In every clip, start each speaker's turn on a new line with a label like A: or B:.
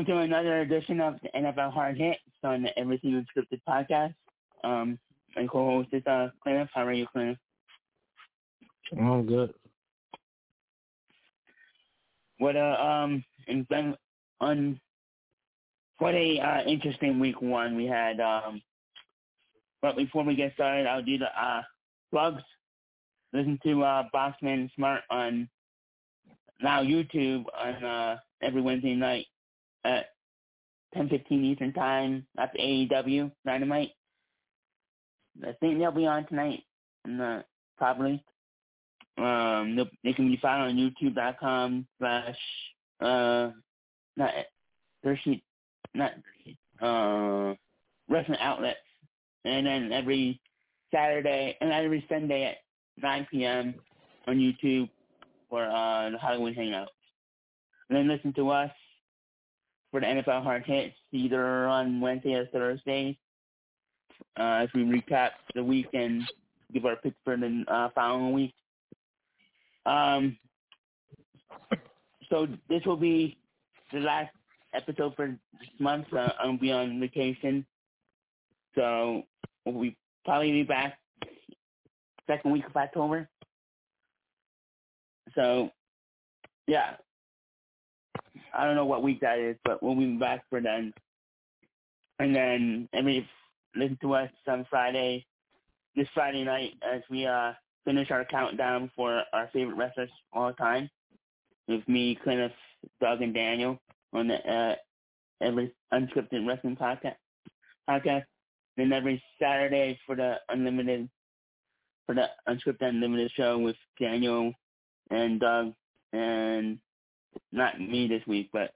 A: Welcome to another edition of the NFL Hard Hits on the Everything Unscripted podcast. Um, my co-host is uh, Cliff. How are you, Cliff?
B: Oh, good.
A: What a um, and then on what a uh, interesting week one we had. Um, but before we get started, I'll do the uh, plugs. Listen to uh, Boxman Smart on now YouTube on uh, every Wednesday night at 10:15 Eastern Time. That's AEW Dynamite. I think they'll be on tonight. Uh, probably. Um, they can be found on YouTube.com slash uh not Hershey not uh wrestling outlets, and then every Saturday and every Sunday at 9 p.m. on YouTube for uh the Halloween Hangout. And then listen to us for the NFL Hard Hits either on Wednesday or Thursday uh, as we recap the week and give our picks for the uh, following week. Um, so this will be the last episode for this month. Uh, I'll be on vacation, so we'll be probably be back second week of October. So, yeah, I don't know what week that is, but we'll be back for then. And then every listen to us on Friday, this Friday night as we uh finish our countdown for our favorite wrestlers all time. With me, Clint, Doug, and Daniel on the uh, every unscripted wrestling podcast. Podcast. Then every Saturday for the unlimited for the unscripted unlimited show with Daniel and Doug and not me this week, but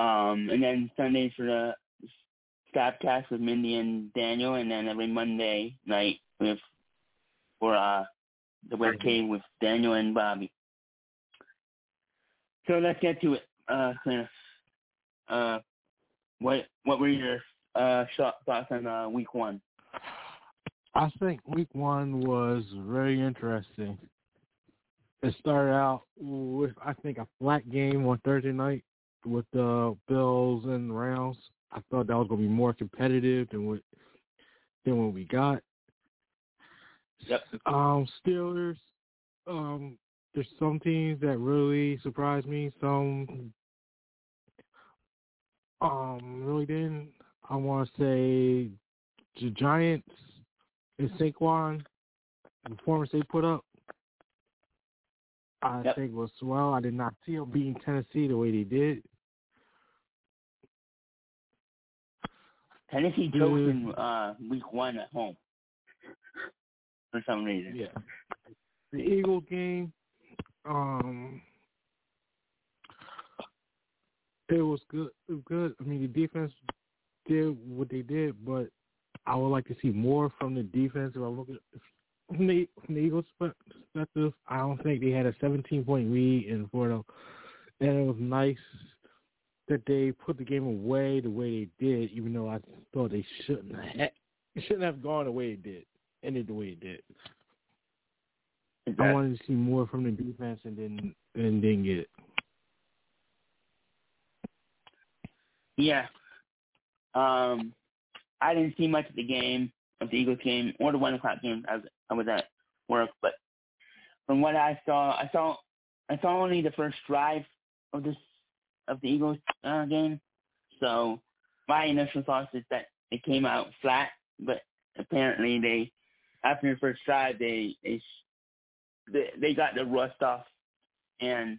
A: um, and then Sundays for the Stabcast with Mindy and Daniel, and then every Monday night with for uh the web cave with Daniel and Bobby. So let's get to it. Uh, uh, what what were your uh thoughts on uh, week one?
B: I think week one was very interesting. It started out with I think a flat game on Thursday night with the Bills and Rams. I thought that was gonna be more competitive than what than what we got.
A: Yep.
B: Um, Steelers. Um, there's some teams that really surprised me. Some um really didn't. I want to say the Giants and Saquon, the performance they put up I yep. think was well. I did not see them beating Tennessee the way they did.
A: Tennessee choked in uh, week one at home for some reason.
B: Yeah. The Eagles game, um, it was good. It was good. I mean, the defense did what they did, but I would like to see more from the defense. If I look at from the, from the Eagles' perspective, I don't think they had a 17 point lead in Florida, and it was nice that they put the game away the way they did, even though I thought they shouldn't have. Shouldn't have gone the way it did, ended the way it did. I wanted to see more from the defense, and then and didn't get it.
A: Yeah, um, I didn't see much of the game of the Eagles game or the one o'clock game. I was I was at work, but from what I saw, I saw I saw only the first drive of this of the Eagles uh, game. So my initial thoughts is that it came out flat, but apparently they after the first drive they they they, they got the rust off and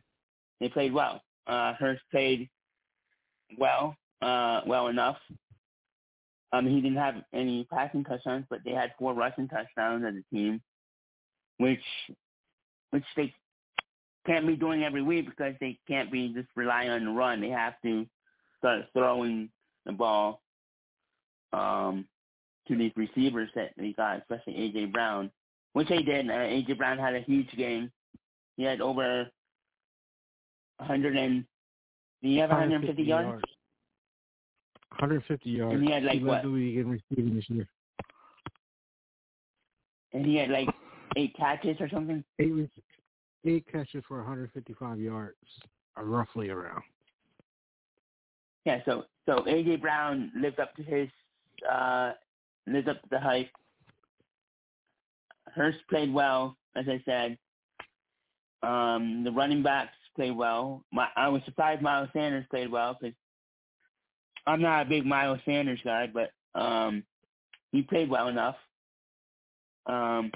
A: they played well. Uh, Hurts played well, uh, well enough um, he didn't have any passing touchdowns, but they had four rushing touchdowns as a team, which which they can't be doing every week because they can't be just relying on the run. They have to start throwing the ball um, to these receivers that they got, especially AJ Brown, which they did. Uh, AJ Brown had a huge game. He had over 100 and. He have 150 yards? yards.
B: 150 yards.
A: And he had like
B: he
A: what?
B: the league in receiving this year.
A: And he had like eight catches or something.
B: Eight eight catches for 155 yards, roughly around.
A: yeah, so so AJ Brown lived up to his uh lived up to the hype. Hurts played well, as I said. Um, the running backs played well. My, I was surprised Miles Sanders played well because I'm not a big Miles Sanders guy, but um, he played well enough. Um,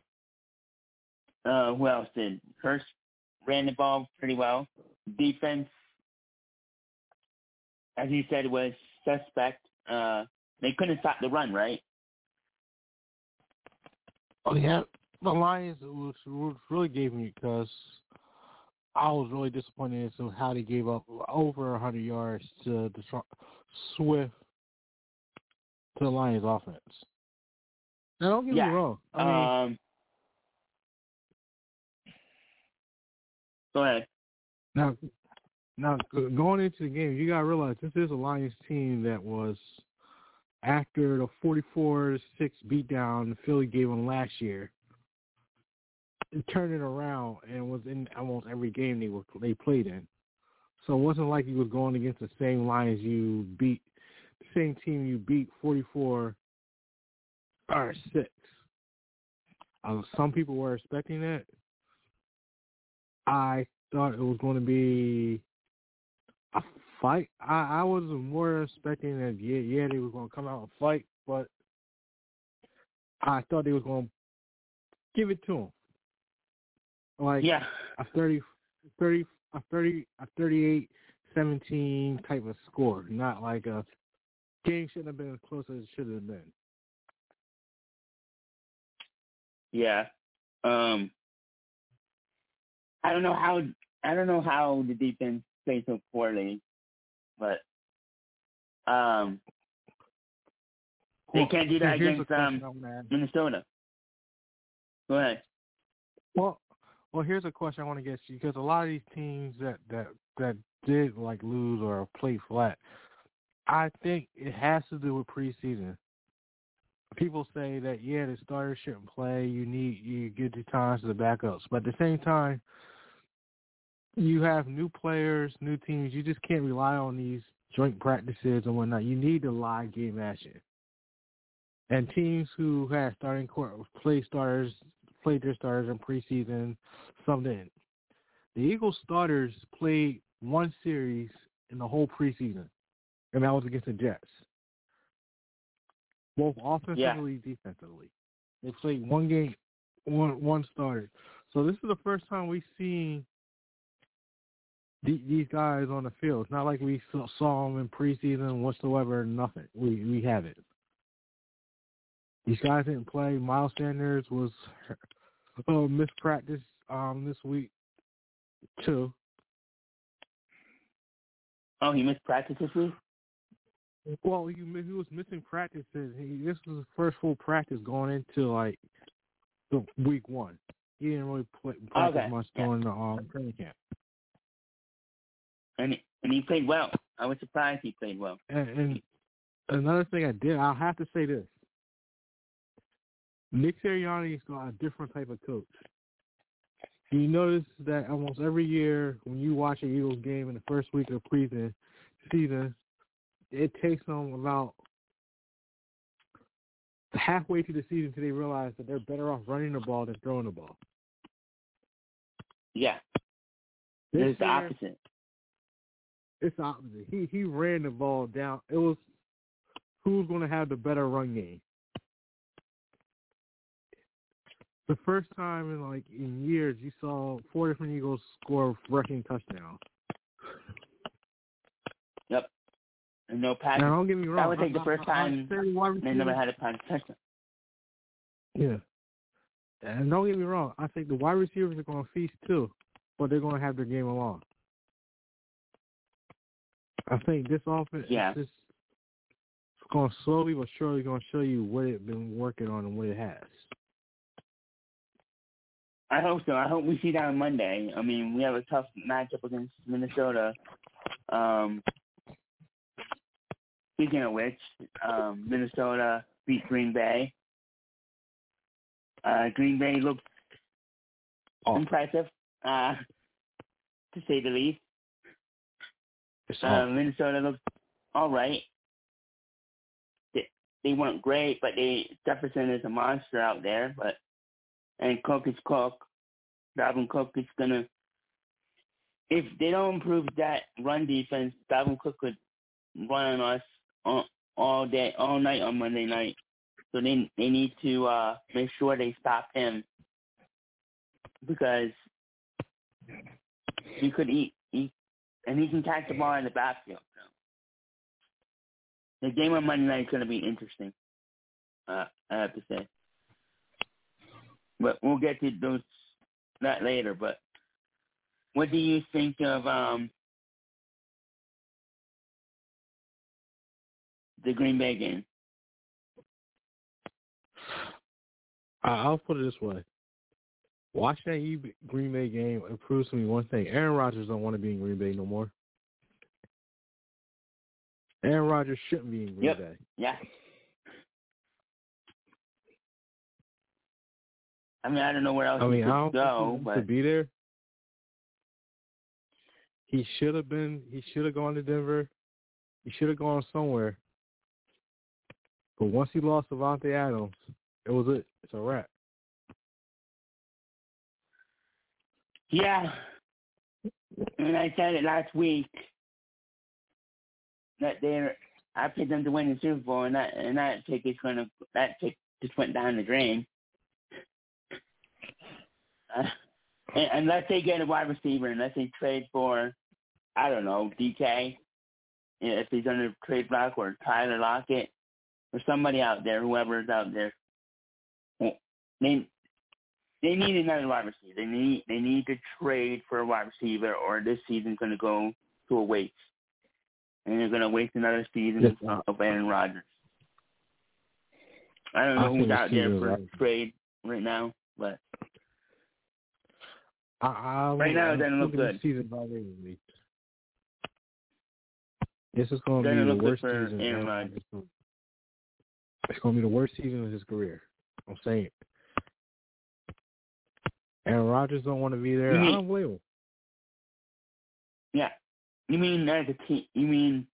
A: uh, who else did? Hurts ran the ball pretty well. Defense, as you said, was suspect. Uh, they couldn't stop the run, right?
B: Oh yeah, the Lions was really gave me because I was really disappointed in how they gave up over 100 yards to the Swift to the Lions offense. Now don't get
A: yeah.
B: me wrong. I
A: mean, um, go ahead.
B: Now, now going into the game, you gotta realize this is a Lions team that was after the 44-6 beatdown the Philly gave them last year. Turned it around and was in almost every game they were they played in. So it wasn't like you was going against the same Lions you beat, the same team you beat 44 or six. Uh, some people were expecting that. I thought it was going to be a fight. I, I was more expecting that yeah, yeah, they were going to come out and fight, but I thought they was going to give it to them. Like
A: yeah.
B: a 30, 30, a 30, a 38, 17 type of score, not like a game shouldn't have been as close as it should have been.
A: Yeah. Um I don't know how I don't know how the defense played so poorly, but um they
B: well,
A: can't do that against um Minnesota. Go ahead.
B: Well, well, here's a question I want to get you because a lot of these teams that that that did like lose or play flat, I think it has to do with preseason people say that yeah, the starters shouldn't play. You need you give the times to the backups, but at the same time, you have new players, new teams. You just can't rely on these joint practices and whatnot. You need the live game action. And teams who have starting court play starters played their starters in preseason, some didn't. The Eagles starters played one series in the whole preseason, and that was against the Jets both offensively yeah. defensively. They played one game, one one started. So this is the first time we've seen these guys on the field. It's not like we saw them in preseason whatsoever. Nothing. We we haven't. These guys didn't play. Miles Sanders was uh, missed practice um, this week too.
A: Oh, he missed practice this week.
B: Well, he, he was missing practices. He, this was his first full practice going into like the week one. He didn't really play, practice
A: okay.
B: much
A: yeah.
B: during the um, training camp.
A: And he, and he played well. I was surprised he played well.
B: And, and another thing I did, I'll have to say this: Nick Sirianni is got a different type of coach. You notice that almost every year when you watch an Eagles game in the first week of preseason, season, it takes them about halfway through the season till they realize that they're better off running the ball than throwing the ball.
A: Yeah.
B: This
A: it's the opposite.
B: It's the opposite. He he ran the ball down. It was who's going to have the better run game. The first time in like in years, you saw four different Eagles score rushing touchdowns.
A: Yep. And no pass.
B: Now, don't get me wrong.
A: That would take the first time they never had a pass touchdown.
B: Yeah. And don't get me wrong. I think the wide receivers are going to feast too, but they're going to have their game along. I think this offense
A: yeah.
B: is going to slowly but surely going to show you what it's been working on and what it has.
A: I hope so. I hope we see that on Monday. I mean, we have a tough matchup against Minnesota. Um, Speaking of which, um, Minnesota beat Green Bay. Uh, Green Bay looked impressive, uh, to say the least. Uh, Minnesota looked all right. They, they weren't great, but they Jefferson is a monster out there. But and Cook is Cook. Dalvin Cook is gonna. If they don't improve that run defense, Dalvin Cook could run on us all, day, all night on Monday night. So they they need to uh, make sure they stop him because he could eat, eat and he can catch the ball in the backfield. So. The game on Monday night is going to be interesting. Uh, I have to say, but we'll get to those that later. But what do you think of um, the Green Bay game?
B: I'll put it this way. Watching that Green Bay game proves to me one thing. Aaron Rodgers don't want to be in Green Bay no more. Aaron Rodgers shouldn't be in Green
A: yep.
B: Bay.
A: Yeah. I mean, I don't know where else
B: I mean,
A: he could
B: I don't
A: go,
B: think
A: but
B: to be there. He should have been. He should have gone to Denver. He should have gone somewhere. But once he lost Davante Adams, it was it. It's a wrap.
A: Yeah. And I said it last week that they're I picked them to win the Super Bowl and that and that pick is gonna that pick just went down the drain. Uh, unless they get a wide receiver, unless they trade for I don't know, DK if he's under trade block or Tyler Lockett or somebody out there, whoever's out there. They they need another wide receiver. They need they need to trade for a wide receiver, or this season's going to go to a waste, and they're going to waste another season
B: yes,
A: of Aaron Rodgers. I don't know
B: I
A: who's out there for
B: right.
A: trade right now, but
B: I, I,
A: right now it doesn't look good.
B: Season this is going to be the worst season. It's going to be the worst season of his career. I'm saying. Aaron Rodgers don't want to be there.
A: Mean,
B: I don't blame him.
A: Yeah. You mean as a team? You mean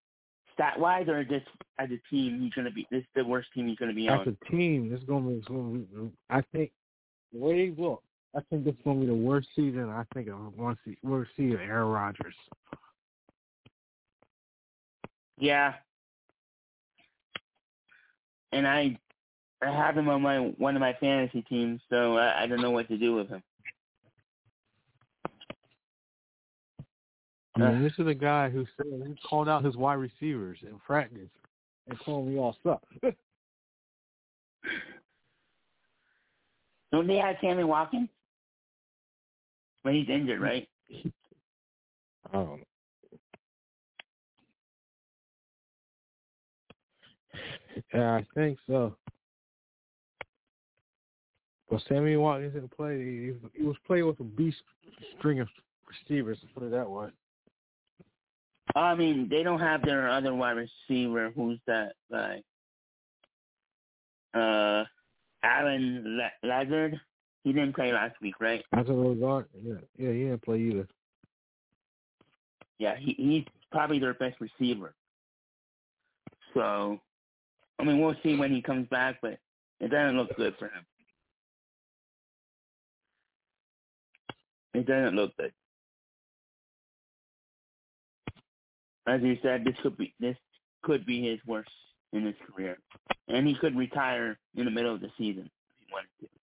A: stat wise, or just as a team? He's going to be. This is the worst team he's going to be
B: as
A: on.
B: As a team, this is going to be. It's going to be I think the way he look, I think this is going to be the worst season. I think of one se- worst season. Aaron Rodgers.
A: Yeah. And I, I have him on my one of my fantasy teams, so I, I don't know what to do with him.
B: I mean, this is a guy who said he called out his wide receivers in practice and told me all suck.
A: Don't they have Sammy Watkins? But he's injured, right?
B: I don't know. Yeah, I think so. But Sammy Watkins didn't play. He, he was playing with a beast string of receivers, put it that way.
A: I mean, they don't have their other wide receiver. Who's that guy? Uh, Allen La- Lazard. He didn't play last week, right?
B: That's a regard. Yeah, yeah, he didn't play either.
A: Yeah, he he's probably their best receiver. So, I mean, we'll see when he comes back, but it doesn't look good for him. It doesn't look good. As you said, this could be this could be his worst in his career, and he could retire in the middle of the season if he wanted to.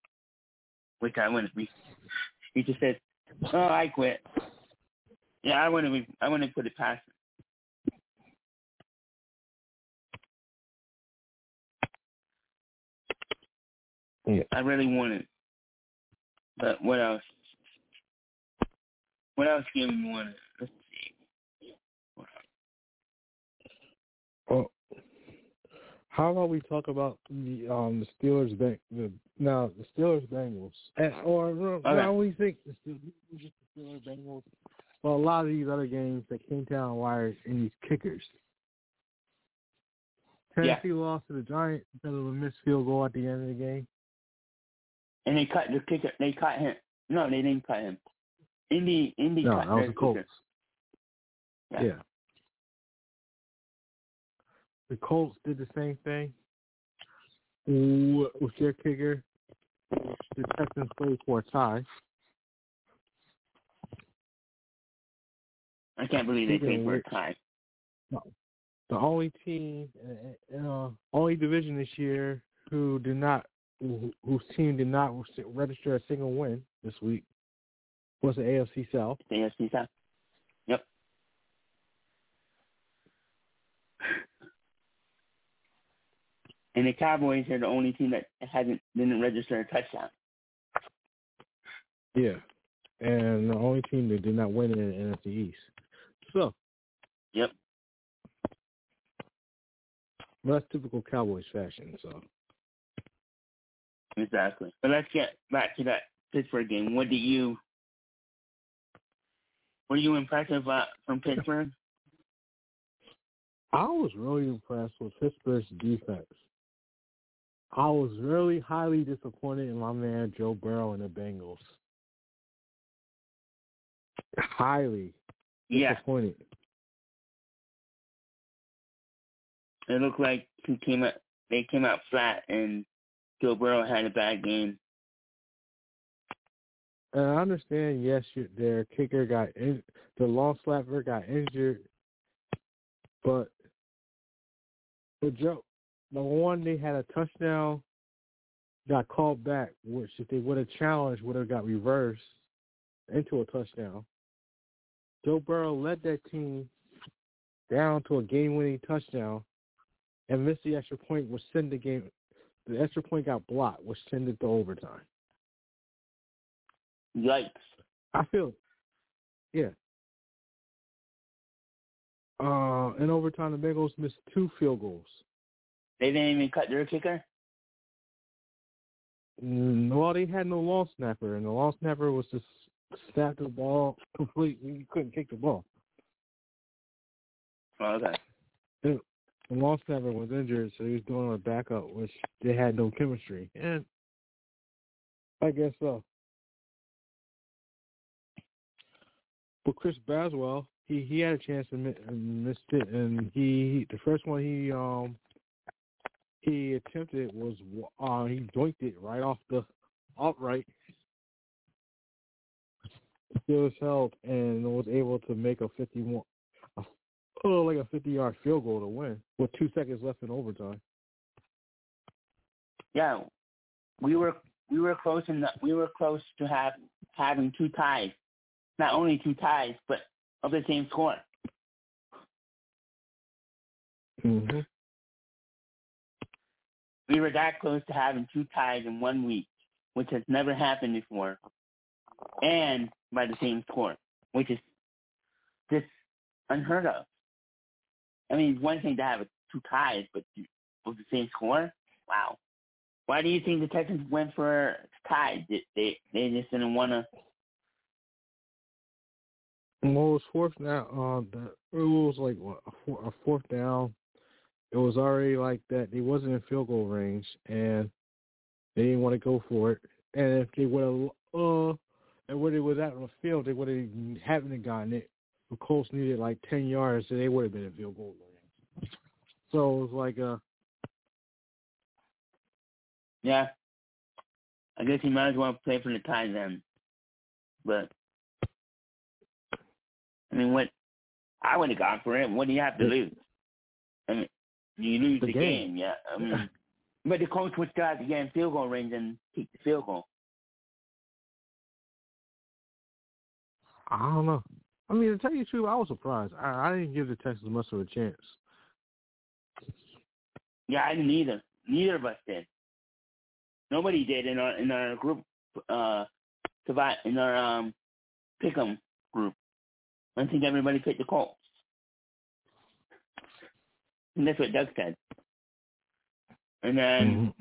A: Which I wouldn't be. He just said, "Oh, I quit." Yeah, I wouldn't. Be, I wouldn't put it past him.
B: Yeah.
A: I really wouldn't. But what else? What else do you want? Let's see.
B: Well, how about we talk about the um the Steelers Beng the now the Steelers Bengals and, or okay. I only think the Steelers, just the Steelers Bengals, but a lot of these other games that came down wires and these kickers. Tennessee
A: yeah.
B: lost to the Giants because of a missed field goal at the end of the game.
A: And they cut the kicker. They cut him. No, they didn't cut him. Indy, Indy
B: no,
A: cut
B: that was
A: the
B: the Colts.
A: Yeah.
B: yeah. The Colts did the same thing with their kicker. The Texans played for a tie.
A: I can't believe they played for a tie.
B: The only team, uh, only division this year who did not, whose team did not register a single win this week was the AFC South.
A: The AFC South. Yep. And the Cowboys are the only team that hasn't didn't register a touchdown.
B: Yeah, and the only team that did not win in the NFC East. So.
A: Yep.
B: that's typical Cowboys fashion. So.
A: Exactly. But let's get back to that Pittsburgh game. What do you? Were you impressed about from Pittsburgh?
B: I was really impressed with Pittsburgh's defense. I was really highly disappointed in my man Joe Burrow and the Bengals. Highly
A: yeah.
B: disappointed.
A: It looked like he came out. They came out flat, and Joe Burrow had a bad game.
B: And I understand. Yes, their kicker got in, the long snapper got injured, but the Joe, the one they had a touchdown, got called back, which if they would have challenged, would have got reversed into a touchdown. Joe Burrow led that team down to a game-winning touchdown, and missed the extra point, which sent the game. The extra point got blocked, which sent it to overtime.
A: Yikes!
B: I feel, yeah. Uh, in overtime, the Bengals missed two field goals.
A: They didn't even cut their kicker.
B: Mm, well, they had no long snapper, and the long snapper was just snap the ball completely. You couldn't kick the ball.
A: Oh, okay.
B: The, the long snapper was injured, so he was doing a backup, which they had no chemistry. And I guess so. But Chris Boswell, he he had a chance to miss, missed it, and he the first one he um he attempted was uh he doinked it right off the upright still his help and was able to make a 51, a, oh, like a 50 yard field goal to win with two seconds left in overtime.
A: Yeah, we were we were close in the, we were close to have having two ties, not only two ties but of the same score.
B: Mm-hmm.
A: We were that close to having two ties in one week, which has never happened before. And by the same score, which is just unheard of. I mean, one thing to have two ties, but with the same score, wow. Why do you think the Texans went for ties? They, they just didn't want to.
B: Well, it was fourth down. Uh, the, it was like what, a, four, a fourth down. It was already like that. They wasn't in field goal range, and they didn't want to go for it. And if they would have uh, and when it was out on the field, they would have haven't gotten it. The Colts needed like ten yards, so they would have been in field goal range. So it was like a
A: yeah. I guess he might as well play for the tie then. But I mean, what I would have gone for it. What do you have to lose? I mean, you lose
B: the,
A: the
B: game.
A: game. yeah. I mean, but the coach would start the game field goal range and kick the field goal.
B: I don't know. I mean, to tell you the truth, I was surprised. I, I didn't give the Texans much of a chance.
A: Yeah, I didn't either. Neither of us did. Nobody did in our in our group uh in our um pick'em group. I think everybody picked the Colts. And that's what Doug said. And then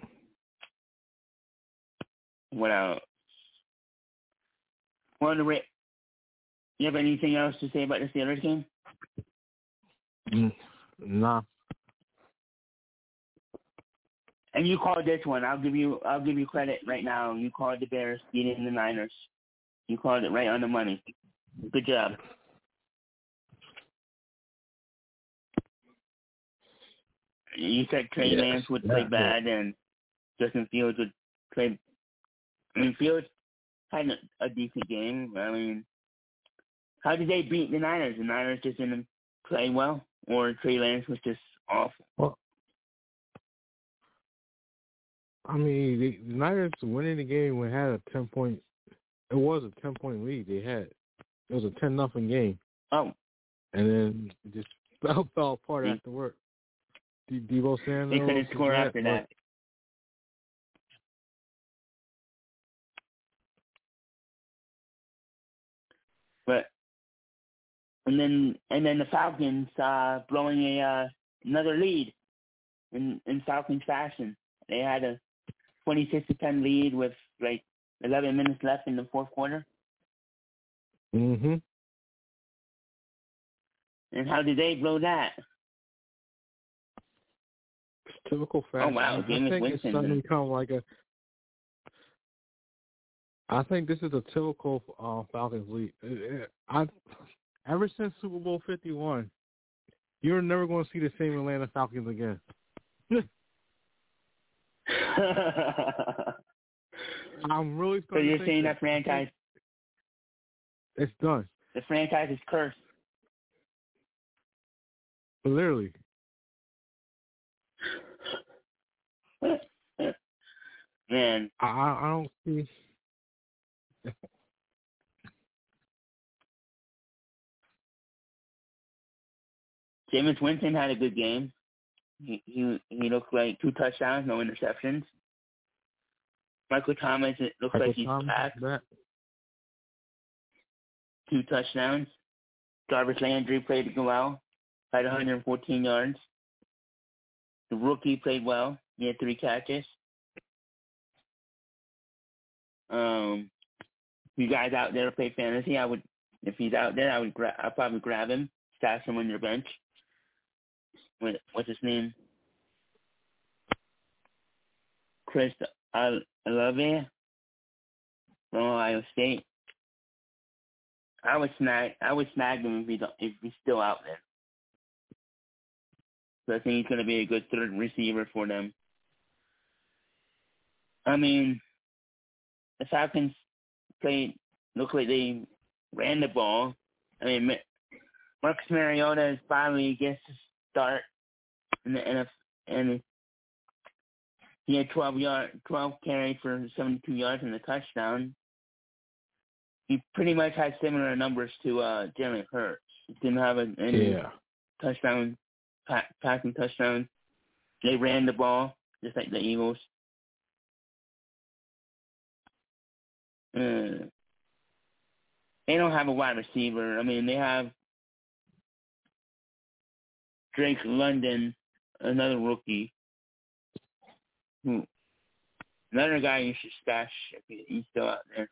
A: mm-hmm. what else? One of you have anything else to say about the Steelers game?
B: Mm, nah.
A: And you called this one. I'll give you I'll give you credit right now. You called the Bears beating the Niners. You called it right on the money. Good job. You said Trey
B: Yes,
A: Lance would play
B: that-
A: bad and Justin Fields would play. I mean, Fields had a, a decent game. I mean, how did they beat the Niners? The Niners just didn't play well, or Trey Lance was just awful.
B: I mean, the, the Niners winning the game when had a ten point. It was a ten point lead. They had. It was a ten nothing game,
A: Oh,
B: and then just fell fell apart
A: Hmm.
B: after work. De- Deebo Samuel.
A: they couldn't score after that. But and then and then the Falcons uh blowing a uh another lead in in Falcons fashion. They had a twenty six to ten lead with like eleven minutes left in the fourth quarter.
B: Mm-hmm.
A: And how did they blow that?
B: It's typical fashion.
A: wow,
B: I think it's
A: Winston.
B: starting to become like a. I think this is a typical uh, Falcons lead. Uh, I, ever since Super Bowl Fifty One, you're never going to see the same Atlanta Falcons again. I'm really
A: so you're saying that franchise
B: it's done.
A: the franchise is cursed.
B: Literally.
A: Man,
B: I I don't see.
A: Jameis Winston had a good game. He he he looked like two touchdowns, no interceptions. Michael Thomas, it looks
B: Michael
A: like he's
B: Thomas
A: back,
B: back.
A: two touchdowns. Jarvis Landry played well, had 114 yards. The rookie played well. He had three catches. Um, you guys out there play fantasy? I would, if he's out there, I would grab. I'll probably grab him, stash him on your bench. What, what's his name? Chris Olave from Ohio State. I would snag. I would snag him if he's if he's still out there. So I think he's going to be a good third receiver for them. I mean, the Falcons played. Look like they ran the ball. I mean, Marcus Mariota is finally gets to start in the NFL, and he had 12 yard, 12 carries for 72 yards and a touchdown. He pretty much had similar numbers to uh Jalen Hurts. He didn't have a, any
B: Yeah.
A: touchdown, pa- passing touchdowns. They ran the ball just like the Eagles. Uh, they don't have a wide receiver. I mean, they have Drake London, another rookie. Who, another guy you should stash if he's still out there.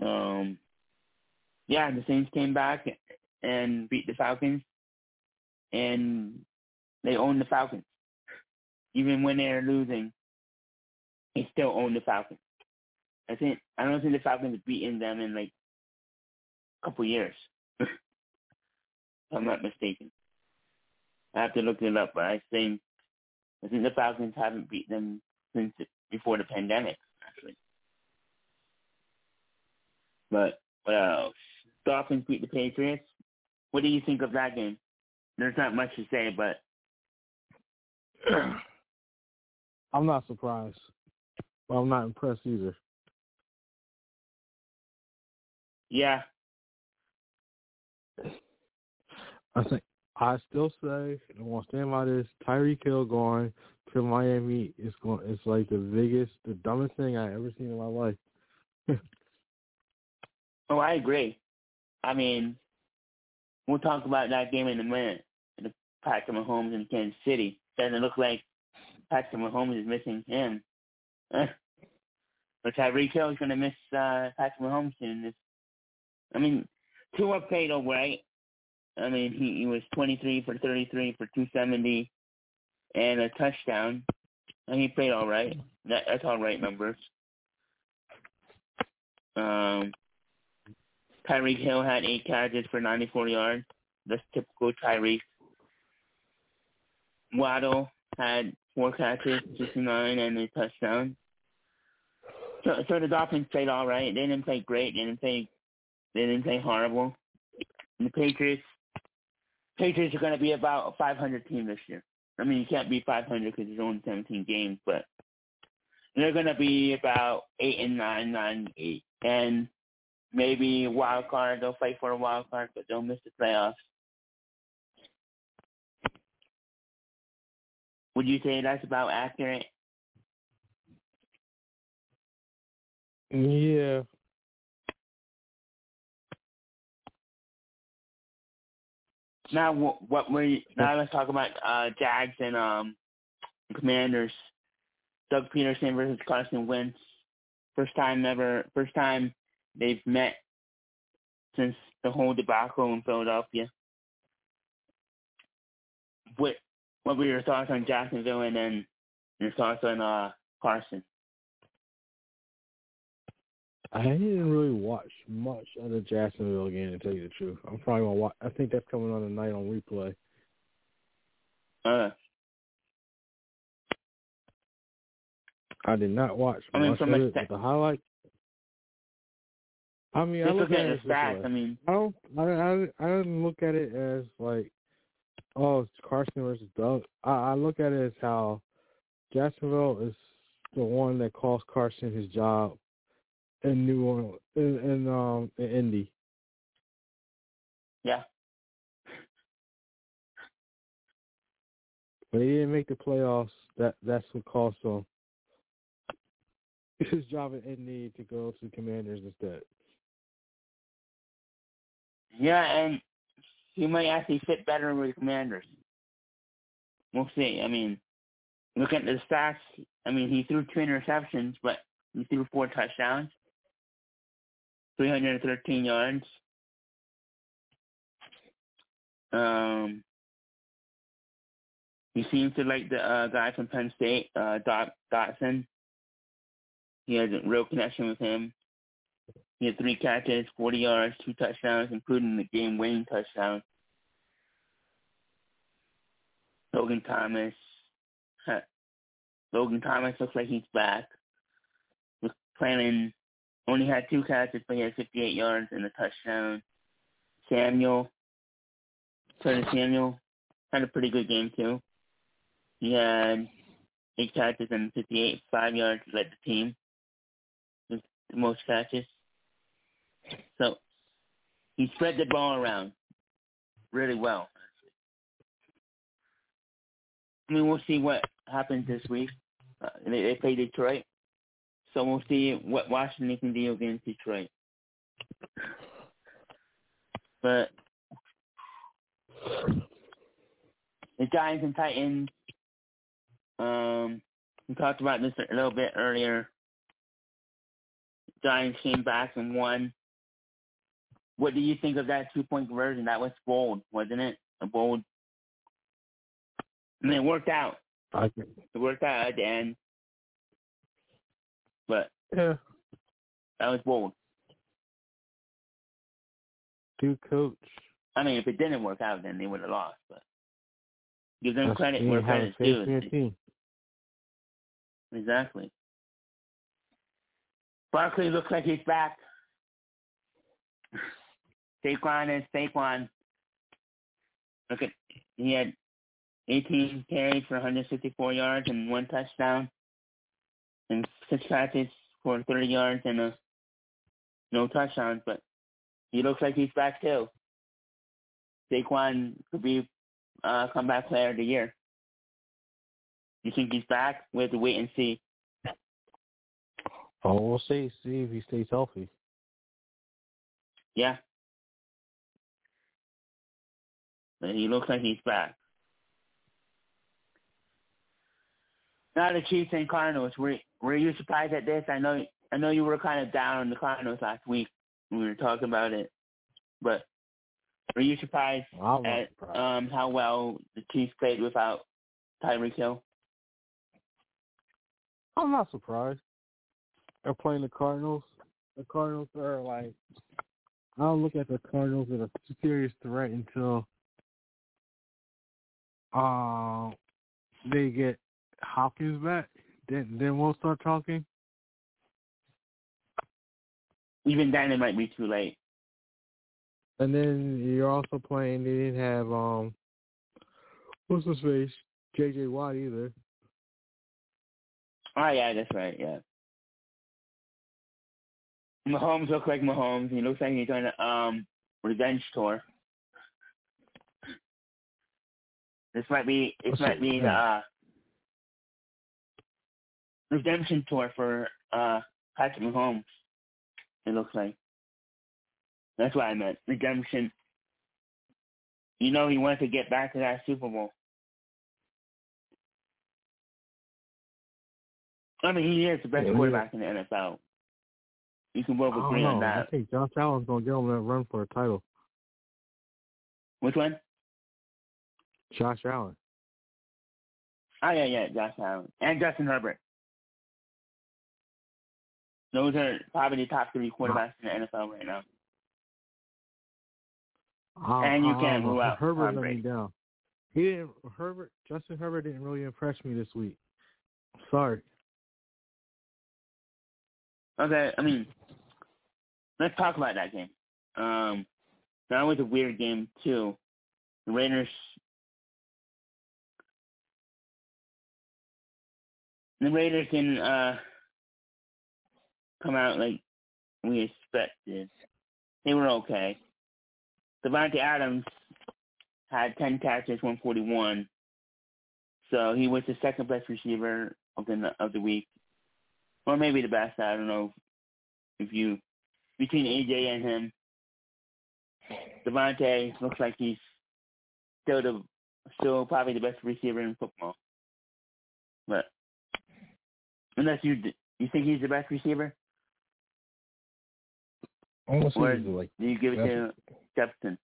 A: Um, yeah, the Saints came back and beat the Falcons, and they own the Falcons. Even when they're losing, they still own the Falcons. I think I don't think the Falcons have beaten them in like a couple years. if I'm not mistaken. I have to look it up, but I think I think the Falcons haven't beat them since before the pandemic, actually. But what else? Dolphins beat the Patriots. What do you think of that game? There's not much to say, but
B: I'm not surprised. But I'm not impressed either.
A: Yeah,
B: I think I still say I want to stand by this. Tyreek Hill going to Miami is going. It's like the biggest, the dumbest thing I ever seen in my life.
A: Oh, I agree. I mean, we'll talk about that game in a minute. The Patrick Mahomes in Kansas City. Doesn't look like Patrick Mahomes is missing him. but Tyreek Hill is going to miss uh, Patrick Mahomes soon. This, I mean, Tua played all right. I mean, he, he was 23 for 33 for 270 and a touchdown. And he played all right. That, that's all right numbers. Um, Tyreek Hill had eight catches for 94 yards. That's typical Tyreek. Waddle had four catches, 69, and a touchdown. So, so the Dolphins played all right. They didn't play great. They didn't play. They didn't play horrible. And the Patriots, Patriots are going to be about a 500 team this year. I mean, you can't be 500 because there's only 17 games, but they're going to be about eight and nine, nine, eight, and maybe wild card. They'll fight for a wild card, but they'll miss the playoffs. Would you say that's about accurate?
B: Yeah.
A: Now, what we now let's talk about uh, Jags and um, Commanders. Doug Pederson versus Carson Wentz. First time ever. First time they've met since the whole debacle in Philadelphia. What what were your thoughts on Jacksonville and then your thoughts on uh, Carson?
B: I didn't really watch much of the Jacksonville game to tell you the truth. I'm probably gonna watch. I think that's coming on tonight on replay.
A: Uh,
B: I did not watch
A: I mean,
B: much
A: from
B: of
A: a
B: it. the highlight. I mean, I
A: just
B: look
A: look
B: at
A: at the stats. I mean,
B: I don't. I, I I don't look at it as like, oh, it's Carson versus Doug. I, I look at it as how Jacksonville is the one that cost Carson his job in New Orleans in, in um in Indy.
A: yeah,
B: When he didn't make the playoffs, that that's what cost him his job in Indy to go to the Commanders instead.
A: yeah, and he might actually fit better with the Commanders. We'll see. I mean, look at the stats. I mean, he threw two interceptions, but he threw four touchdowns, 313 yards. Um, he seems to like the uh, guy from Penn State, uh, Dotson. He has a real connection with him. He had three catches, 40 yards, two touchdowns, including the game-winning touchdown. Logan Thomas. Logan Thomas looks like he's back. Planning only had two catches, but he had 58 yards and a touchdown. Samuel, Curtis Samuel, had a pretty good game too. He had eight catches and 58, five yards, led the team with the most catches. So he spread the ball around really well. I mean, we'll see what happens this week. Uh, they, they play Detroit, so we'll see what Washington can do against Detroit. But the Giants and Titans, um, we talked about this a little bit earlier. Giants came back and won. What do you think of that two point conversion? That was bold, wasn't it? A bold. I mean, it worked out.
B: I
A: It worked out at the end,
B: yeah,
A: that was bold.
B: good coach.
A: I mean, if it didn't work out, then they would have lost. But give them
B: That's
A: credit where credit's
B: faith in your
A: due. Exactly. Barkley looks like he's back. Saquon is Saquon. Look at he had 18 carries for 164 yards and one touchdown, and six catches for 30 yards and a, no touchdowns. But he looks like he's back too. Saquon could be uh, comeback player of the year. You think he's back? We have to wait and see.
B: Oh, we'll see. See if he stays healthy.
A: Yeah. But he looks like he's back. Now the Chiefs and Cardinals. Were were you surprised at this? I know I know you were kind of down on the Cardinals last week when we were talking about it, but were you surprised
B: I'm
A: at
B: surprised.
A: um how well the Chiefs played without Tyreek Hill?
B: I'm not surprised. They're playing the Cardinals. The Cardinals are like, I don't look at the Cardinals as a serious threat until, um, they get Hopkins back, then then we'll start talking.
A: Even then, it might be too late.
B: And then you're also playing. They didn't have um, what's his face, J.J. Watt either.
A: Oh yeah, that's right. Yeah. Mahomes looks like Mahomes. He looks like he's on a um revenge tour. This might be this might
B: it?
A: be the uh, redemption tour for uh Patrick Mahomes. It looks like. That's what I meant. Redemption. You know he wants to get back to that Super Bowl. I mean, he is the best
B: Yeah,
A: quarterback in the NFL. You can both agree on
B: know. I
A: that.
B: think Josh Allen's gonna get him that run for a title.
A: Which one?
B: Josh Allen.
A: Oh yeah, yeah, Josh Allen and Justin Herbert. Those are probably the top three quarterbacks in the NFL right now.
B: I,
A: And you can't rule out
B: Herbert let me down. He didn't. Herbert Justin Herbert didn't really impress me this week. Sorry.
A: Okay, I mean, let's talk about that game. Um, that was a weird game too. The Raiders. The Raiders didn't uh, come out like we expected. They were okay. Davante Adams had 10 catches, 141. So he was the second best receiver of the of the week, or maybe the best. I don't know if you between AJ and him. Devontae looks like he's still the still probably the best receiver in football. But unless you you think he's the best receiver,
B: Honestly,
A: Or-
B: like
A: do you give it to Jefferson?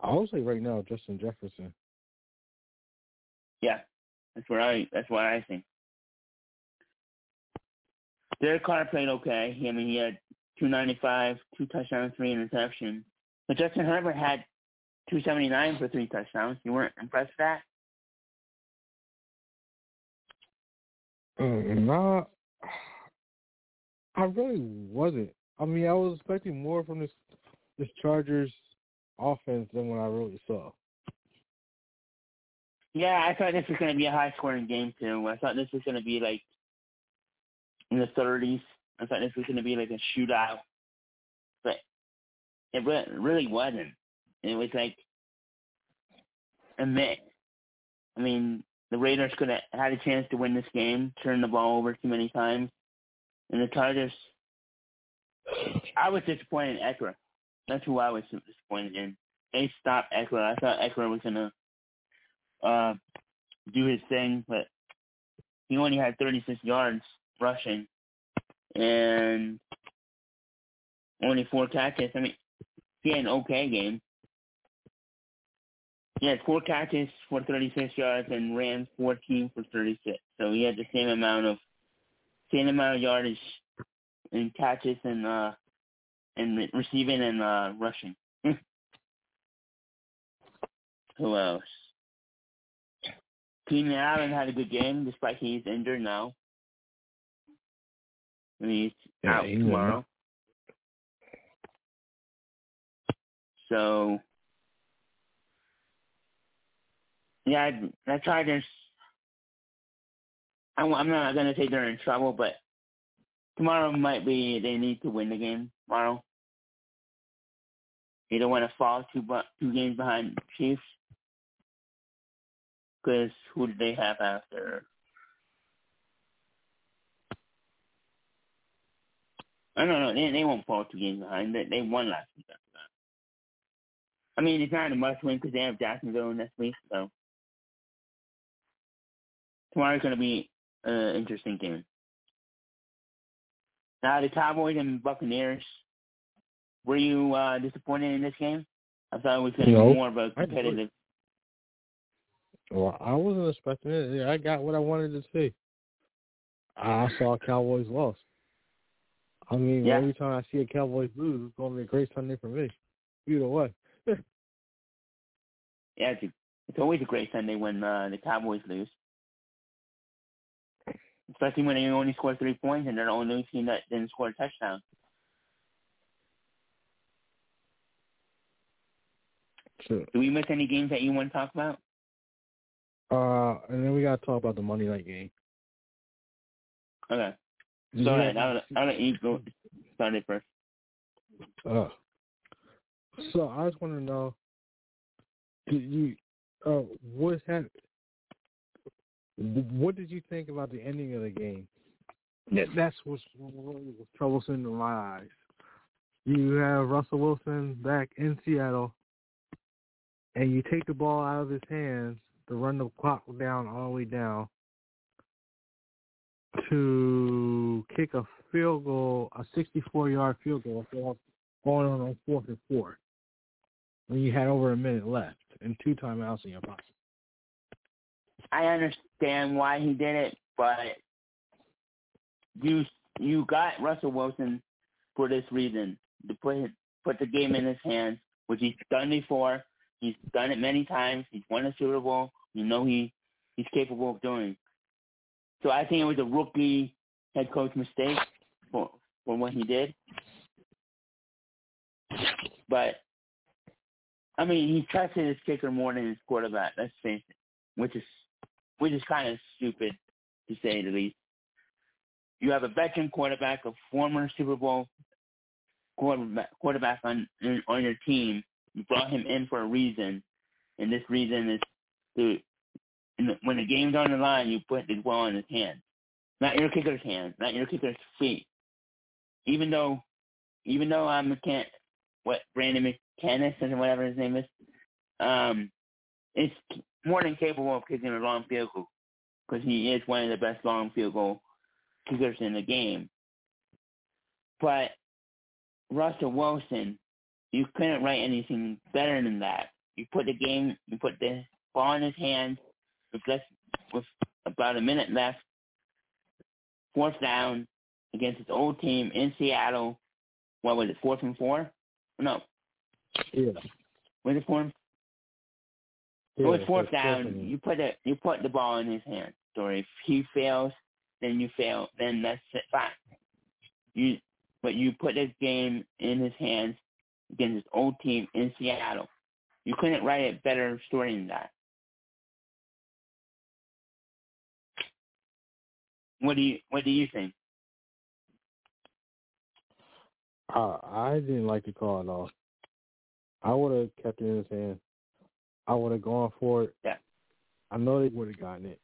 B: I would say right now Justin Jefferson.
A: Yeah, that's what I that's what I think. Derek Carr played okay. I mean, he had 295, two touchdowns, three interceptions. But Justin Herbert had 279 for three touchdowns. You weren't impressed with that?
B: Mm, Nah, I really wasn't. I mean, I was expecting more from this this Chargers offense than what I really saw.
A: Yeah, I thought this was going to be a high scoring game too. I thought this was going to be like in the 30s. I thought this was going to be like a shootout, but it re- really wasn't. It was like a mix. I mean, the Raiders could have had a chance to win this game, turn the ball over too many times, and the Chargers. I was disappointed in Ekeler. That's who I was disappointed in. They stopped Ekeler. I thought Ekeler was gonna uh, do his thing, but he only had 36 yards rushing and only four catches. I mean, he had an okay game. He had four catches for 36 yards and ran 14 for 36. So he had the same amount of same amount of yardage in catches and uh and re- receiving and uh rushing. Who else? Keenan Allen had a good game despite he's injured now. I mean, he's
B: Yeah,
A: out tomorrow. So, yeah, I, I tried to. I'm, not to say they're in trouble, but tomorrow might be they need to win the game tomorrow. They don't want to fall two two games behind Chiefs because who do they have after? I don't know. They they won't fall two games behind. They they won last week after that. I mean, it's not a must win because they have Jacksonville next week. So tomorrow's to be an interesting game. Now the Cowboys and Buccaneers. Were you uh, disappointed in this game? I thought it was going to
B: No,
A: be more of a
B: enjoyed it.
A: competitive.
B: Well, I wasn't expecting it. I got what I wanted to see. I saw Cowboys lost. I mean,
A: Yeah.
B: every time I see a Cowboys lose, it's going to be a great Sunday for me. Either way.
A: Yeah, it's a it's always a great Sunday when uh, the Cowboys lose, especially when they only score three points and they're the only team that didn't score a touchdown.
B: Sure.
A: Do we miss any games that you want to talk about?
B: Uh, and then we gotta talk about the Monday night game.
A: Okay. So
B: you
A: right, I'll, I'll let you go start it first.
B: Uh, so I just want to know, did you, uh, what's happened? What did you think about the ending of the game? That, that's what's really was troublesome in my eyes. You have Russell Wilson back in Seattle, and you take the ball out of his hands to run the clock down all the way down to kick a field goal, a 64-yard field goal, going on on fourth and four when you had over a minute left and two timeouts in your pocket.
A: I understand why he did it, but you you got Russell Wilson for this reason to put his, put the game in his hands, which he's done before. He's done it many times. He's won a Super Bowl. You know he he's capable of doing. So I think it was a rookie head coach mistake for for what he did. But I mean, he trusted his kicker more than his quarterback. Let's face it, which is which is kind of stupid to say the least. You have a veteran quarterback, a former Super Bowl quarterback, on on your team. You brought him in for a reason, and this reason is to when the game's on the line, you put the ball in his hand, not your kicker's hand, not your kicker's feet. Even though, even though I'm McCann, what Brandon McManus and whatever his name is, um, it's more than capable of kicking a long field goal because he is one of the best long field goal kickers in the game. But Russell Wilson, you couldn't write anything better than that. You put the game, you put the ball in his hands with less, with about a minute left, fourth down against his old team in Seattle. What was it, fourth and four? No,
B: Yeah.
A: was it fourth?
B: Yeah
A: it was fourth down.
B: definitely-
A: You put it, you put the ball in his hand. So if he fails, then you fail. Then that's it. Fine. You, but you put this game in his hands against his old team in Seattle. You couldn't write a better story than that. What do you What do you think?
B: Uh, I didn't like the call at all. I would have kept it in his hand. I would have gone for it.
A: Yeah.
B: I know they would have gotten it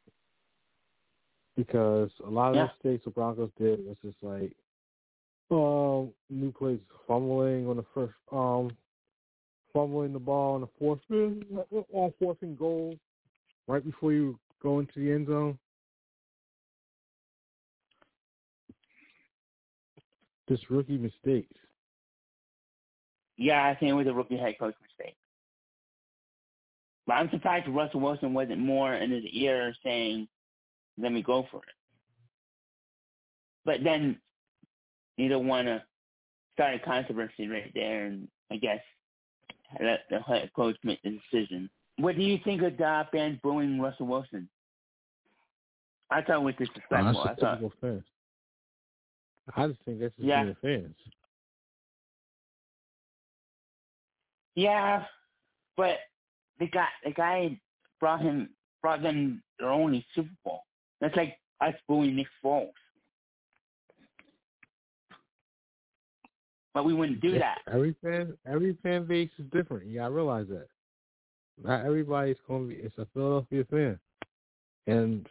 B: because a lot of
A: Yeah.
B: the mistakes the Broncos did was just like, um, new plays fumbling on the first, um, fumbling the ball on the fourth on fourth and goal, right before you go into the end zone. Just rookie mistakes.
A: Yeah, I think it was a rookie head coach. But I'm surprised Russell Wilson wasn't more in his ear saying, "Let me go for it." But then you don't want to start a controversy right there, and I guess let the head coach make the decision. What do you think of the fans booing Russell Wilson? I thought it was
B: Oh,
A: disrespectful.
B: that's
A: I thought.
B: I just think that's just
A: Yeah.
B: fans.
A: yeah, but the guy, the guy brought him, brought them their only Super Bowl. That's like us booing Nick Foles. But we wouldn't do that.
B: Every fan, every fan base is different. You gotta realize that. Not everybody's gonna be. It's a Philadelphia fan, and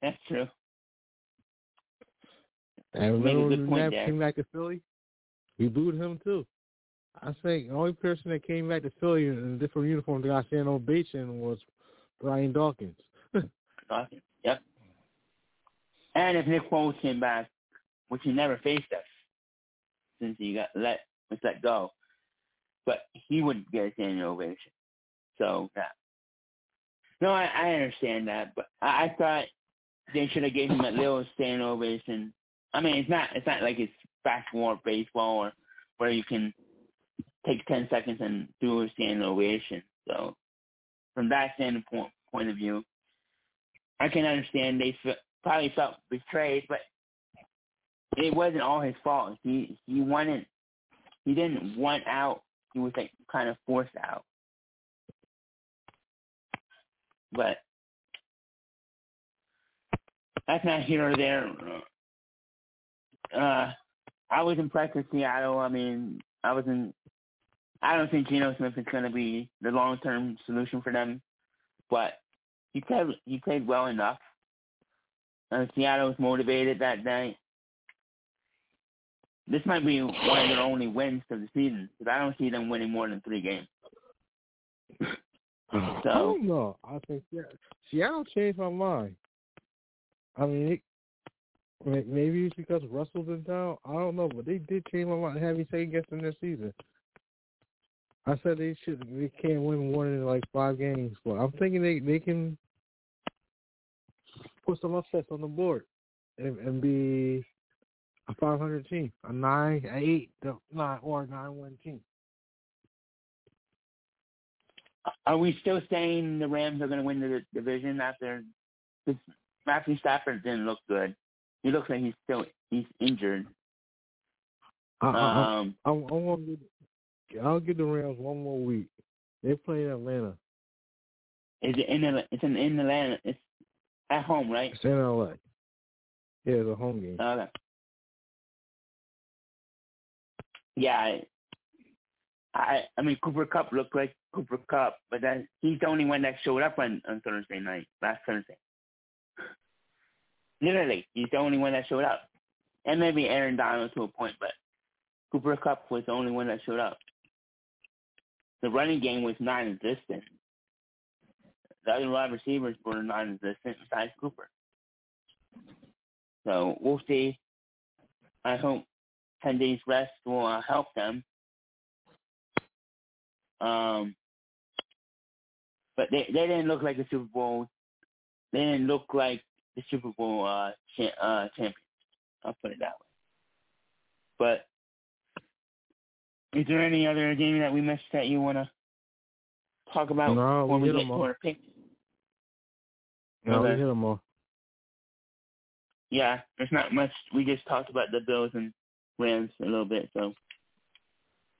A: That's true.
B: and remember when Knapp came back to Philly, we booed him too. I think the only person that came back to Philly in a different uniform that got stand ovation was Brian Dawkins.
A: Awesome. Yep. And if Nick Foles came back, which he never faced us since he got let was let go, but he wouldn't get a standing ovation. So yeah. No, I, I understand that, but I, I thought they should have gave him a little standing ovation. I mean, it's not it's not like it's basketball or baseball or where you can take ten seconds and do a standing ovation. So from that standpoint point of view, I can understand they f- probably felt betrayed, but it wasn't all his fault. He he wanted he didn't want out. He was like kind of forced out. But that's not here or there. Uh, I was impressed with Seattle. I mean, I wasn't. I don't think Geno Smith is going to be the long term solution for them, but he played he played well enough. Uh, Seattle was motivated that night. This might be one of their only wins of the season because I don't see them winning more than three games.
B: So, I don't know. I think yeah, Seattle changed my mind. I mean, it, maybe it's because Russell's in town. I don't know, but they did change my mind. Have me second guessing their season. I said they should. They can't win more than like five games, but I'm thinking they they can put some upsets on the board and, and be a 500 team, a nine, a eight, nine or a nine win team.
A: Are we still saying the Rams are going to win the division after this? Matthew Stafford didn't look good. He looks like he's still he's injured.
B: I,
A: um,
B: I, I, I want to. I'll give the Rams one more week. They play in Atlanta.
A: Is it in? It's in, in Atlanta. It's at home, right?
B: It's in LA. Yeah, it's a home game.
A: Okay. Yeah, I, I, I mean Cooper Kupp looked like Cooper Kupp, but that he's the only one that showed up on on Thursday night, last Thursday. Literally, he's the only one that showed up, and maybe Aaron Donald to a point, but Cooper Kupp was the only one that showed up. The running game was non-existent. The other wide receivers were non-existent besides Cooper. So we'll see. I hope 10 days rest will uh, help them. Um, but they they didn't look like the Super Bowl. They didn't look like the Super Bowl uh, cha- uh, champions. I'll put it that way. But is there any other game that we missed that you want to talk about
B: no,
A: when
B: we,
A: we get to our picks?
B: No,
A: Okay.
B: we hit them all.
A: Yeah, there's not much. We just talked about the Bills and Rams a little bit, so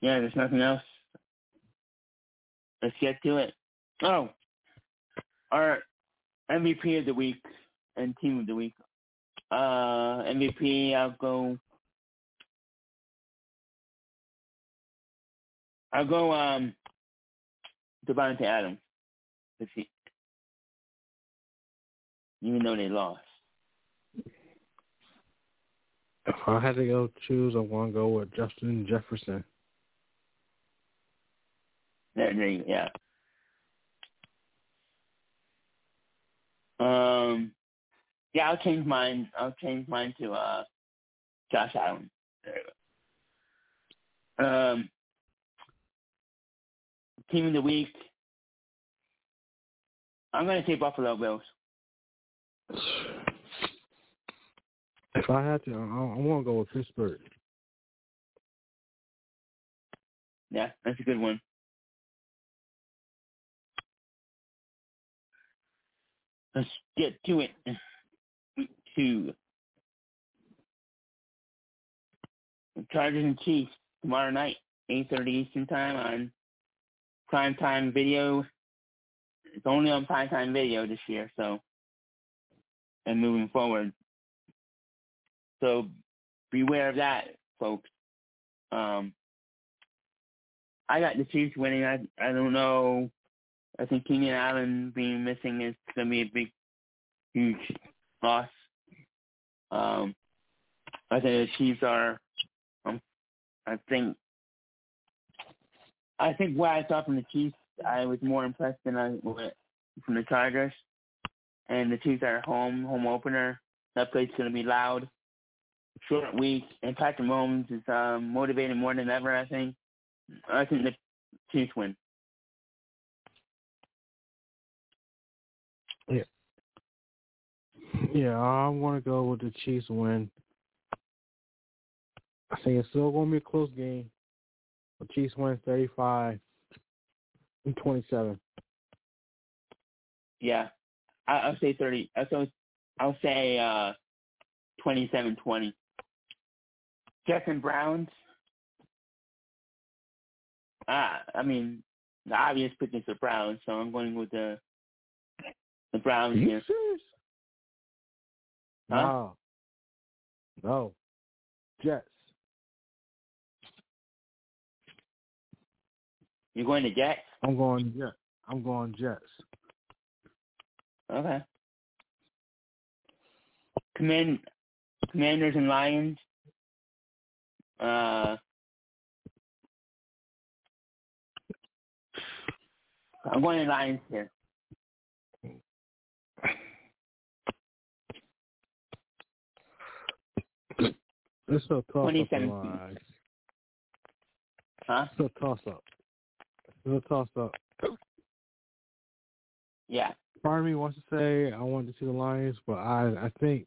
A: yeah, there's nothing else. Let's get to it. Oh, our MVP of the week and team of the week. Uh, MVP, I'll go. I'll go. Um, Davante Adams. If he, even though they lost.
B: If I had to go choose, I want to go with Justin Jefferson.
A: There yeah. Um, yeah, I'll change mine. I'll change mine to uh, Josh Allen. There you go. Um, team of the week. I'm gonna say Buffalo Bills.
B: If I had to, I, I want to go with Pittsburgh.
A: Yeah, that's a good one. Let's get to it. Week two. Chargers and Chiefs tomorrow night, 8.30 Eastern Time on Primetime Video. It's only on Primetime Video this year, so, and moving forward. So beware of that, folks. Um, I got the Chiefs winning. I I don't know. I think Keenan Allen being missing is gonna be a big, huge loss. Um, I think the Chiefs are. Um, I think. I think what I saw from the Chiefs, I was more impressed than I was from the Chargers. And the Chiefs are home, home opener. That place is gonna be loud. Short week, and Patrick Mahomes is um, motivated more than ever. I think. I think the Chiefs win.
B: Yeah. Yeah, I want to go with the Chiefs win. I think it's still going to be a close game. The Chiefs win 35 and 27.
A: Yeah, I, I'll say thirty. I'll say I'll say uh, twenty-seven twenty. Jets and Browns. Uh, I mean, the obvious pick is the Browns, so I'm going with the the Browns
B: Are you
A: here.
B: serious?
A: Huh?
B: No. No. Jets.
A: You're going to Jets?
B: I'm going Jets. I'm going Jets.
A: Okay. Command Commanders and Lions. Uh, I'm going to Lions here.
B: It's a toss up.
A: 2017. Huh?
B: It's a toss up. It's a toss up.
A: Yeah.
B: Part of me wants to say I want to see the Lions, but I I think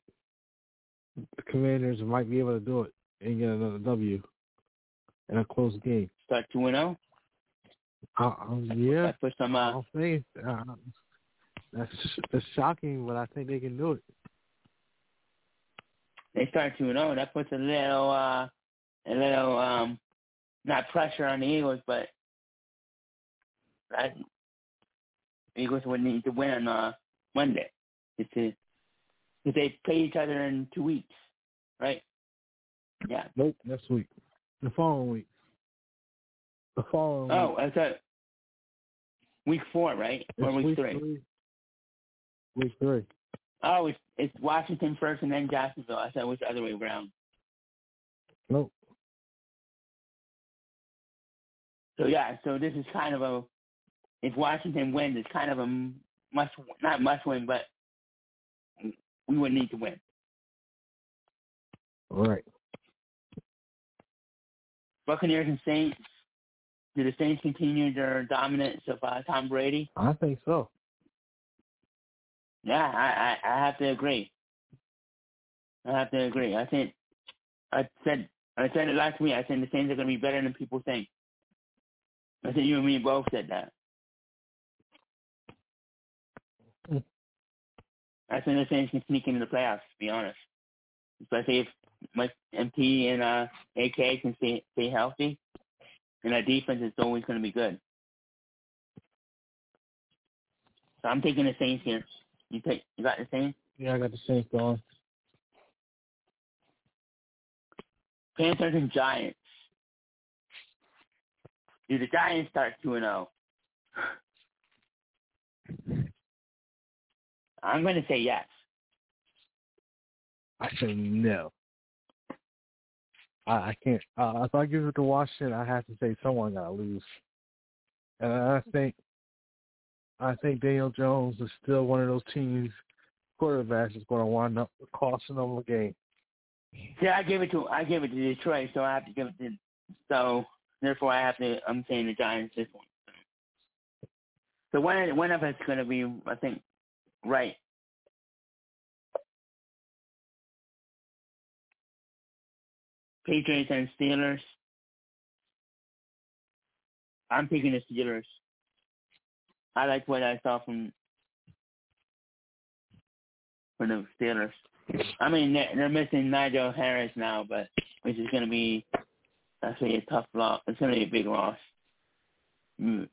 B: the Commanders might be able to do it and get another W in a close game.
A: Start two and zero.
B: Uh, um, yeah,
A: put some. Uh,
B: I'll say uh, that's that's shocking, but I think they can do it.
A: they start two and zero. That puts a little, uh, a little, um, not pressure on the Eagles, but that Eagles would need to win on uh, Monday. It's a, if they play each other in two weeks, right? Yeah.
B: Nope, next week, the following week, the following
A: Oh,
B: week.
A: I thought week four, right? Or
B: It's
A: week, three?
B: Week three.
A: Oh, it's it's Washington first and then Jacksonville. I thought it was the other way around.
B: Nope.
A: So yeah, so this is kind of a if Washington wins, it's kind of a must not must win, but we would need to win.
B: All right.
A: Buccaneers and Saints. Do the Saints continue their dominance of uh, Tom Brady?
B: I think so.
A: Yeah, I, I I have to agree. I have to agree. I think I said I said it last week. I said the Saints are going to be better than people think. I think you and me both said that.
B: Mm.
A: I think the Saints can sneak into the playoffs. To be honest, especially if Mike MP and uh, AK can stay stay healthy, and our defense is always going to be good. So I'm taking the Saints here. You take you got the Saints?
B: Yeah, I got the Saints going.
A: Panthers and Giants. Do the Giants start two and zero? I'm going to say yes.
B: I say no. I, I can't. Uh, if I give it to Washington, I have to say someone got to lose. And I think, I think Daniel Jones is still one of those teams quarterbacks is going to wind up costing them a game.
A: Yeah, I give it to I give it to Detroit, so I have to give it to. So therefore, I have to. I'm saying the Giants this one. So one one of us is going to be, I think, right. Patriots and Steelers. I'm picking the Steelers. I like what I saw from from the Steelers. I mean, they're, missing Najee Harris now, but which is going to be actually a tough loss. It's going to be a big loss. Mm.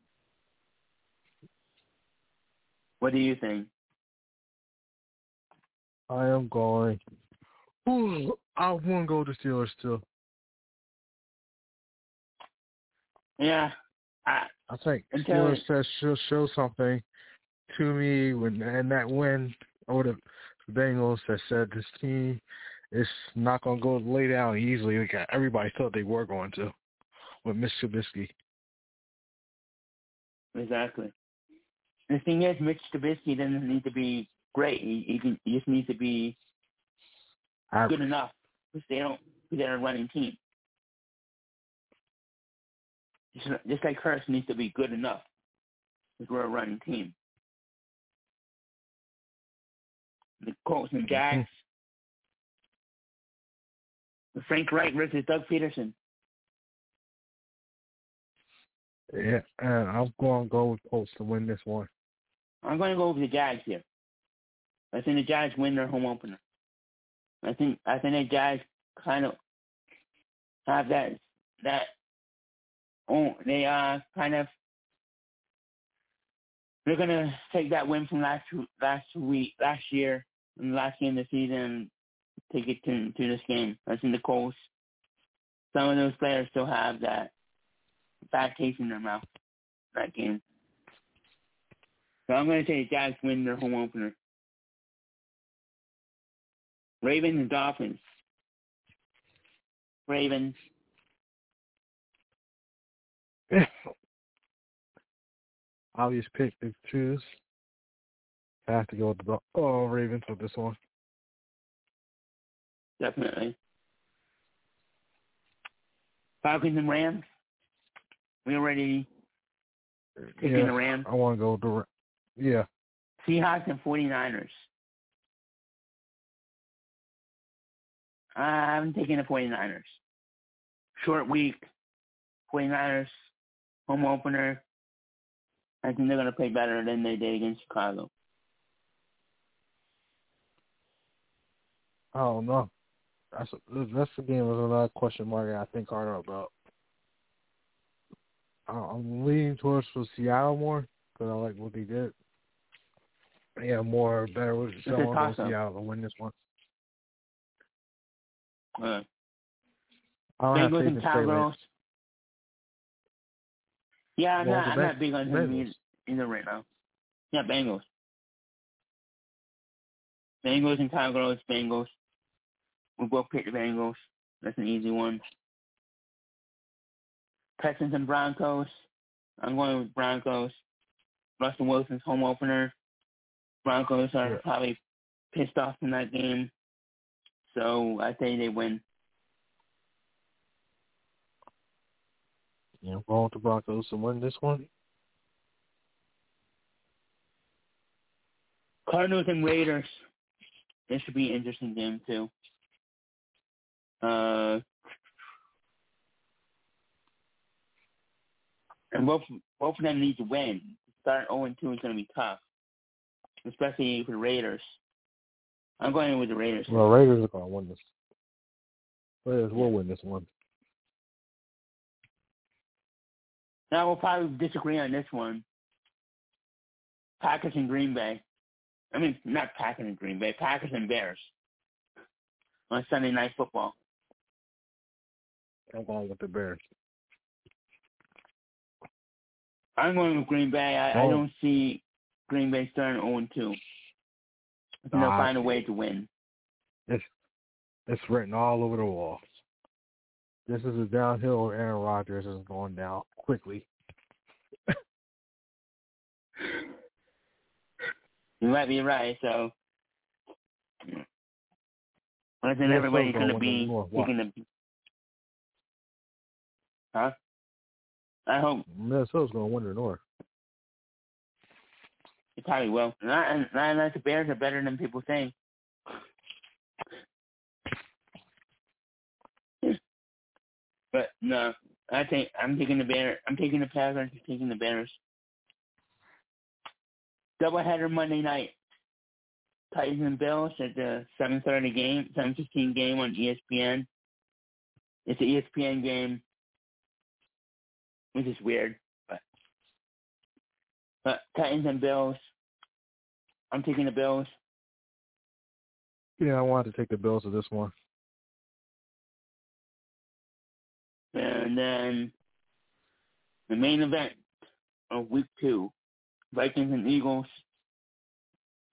A: What do you think?
B: I am going. Ooh, I want to go to Steelers too.
A: Yeah, I,
B: I think Steelers says she'll show something to me when and that win over the Bengals that said this team is not going to go lay down easily. Like everybody thought they were going to with Mitch Trubisky.
A: exactly. The thing is, Mitch Trubisky doesn't need to be great. He, he, can, he just needs to be good enough because they don't. They're a running team. Just, just like Hurts needs to be good enough because we're a running team. The Colts and Jags. Mm-hmm. The Frank Reich versus Doug Pederson.
B: Yeah, and I'm going to go with Colts to win this one.
A: I'm going to go with the Jags here. I think the Jags win their home opener. I think I think the Jags kind of have that that oh they uh kind of they're gonna take that win from last last week last year the last game of the season and take it to to this game. I think the Colts some of those players still have that bad taste in their mouth that game. So I'm gonna say the Jags win their home opener. Ravens and Dolphins. Ravens.
B: Obvious pick to choose. I have to go with the oh Ravens with this one.
A: Definitely. Falcons and Rams. We already picking
B: yeah,
A: the Rams.
B: I want to go with the yeah.
A: Seahawks and 49ers. I'm taking the 49ers. Short week. 49ers, home opener. I think they're going to play better than they did against Chicago.
B: I don't know. That's a, that's the game was another question mark I think harder about. I'm leaning towards for Seattle more because I like what they did. Yeah, more better with someone from Seattle to win this one. I don't
A: Bengals and Cowgirls. Yeah, I'm
B: Well,
A: not.
B: the
A: I'm not big on him either, either right now. Yeah, Bengals. Bengals and Cowgirls. Bengals. We both picked the Bengals. That's an easy one. Texans and Broncos. I'm going with Broncos. Russell Wilson's home opener. Broncos are
B: Yeah.
A: probably pissed off in that game. So I think they win.
B: Yeah, going with the Broncos to win this one.
A: Cardinals and Raiders. This should be an interesting game too. Uh, and both both of them need to win. Start 0 2 is going to be tough, especially for the Raiders. I'm going with the Raiders.
B: Well, Raiders are gonna win this. Raiders will win this one.
A: Now we'll probably disagree on this one. Packers and Green Bay. I mean, not Packers and Green Bay. Packers and Bears on Sunday Night Football.
B: I'm going with the Bears.
A: I'm going with Green Bay. I, I
B: Oh.
A: don't see Green Bay starting 0 2. I think they'll find a way to win.
B: It's it's written all over the walls. This is a downhill. Aaron Rodgers is going down quickly.
A: You might be right. So, I think
B: Yeah,
A: everybody's going to be
B: with North. Why?
A: taking the. Huh? I hope
B: Minnesota's going to win the North.
A: It probably will. Not, not unless the Bears are better than people think. But no, I think I'm taking the Bears. I'm taking the Packers. I'm taking the Bears. Doubleheader Monday night. Titans and Bills at the 7:30 game, 7:15 game on ESPN. It's an ESPN game, which is weird, but but Titans and Bills. I'm taking the Bills.
B: Yeah, I wanted to take the Bills to this one.
A: And then the main event of week two, Vikings and Eagles,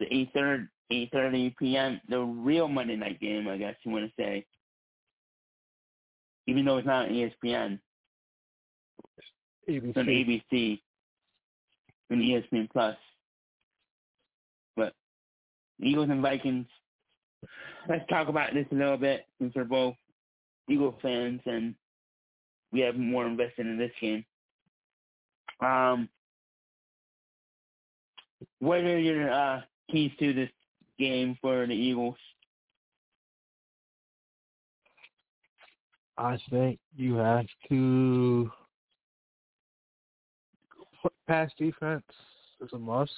A: the 8.30, 8.30 p.m., the real Monday night game, I guess you want to say, even though it's not on ESPN, it's on
B: ABC.
A: ABC and ESPN Plus. Eagles and Vikings, let's talk about this a little bit since we're both Eagle fans and we have more invested in this game. Um, what are your uh, keys to this game for the Eagles?
B: I think you have to pass defense is a must.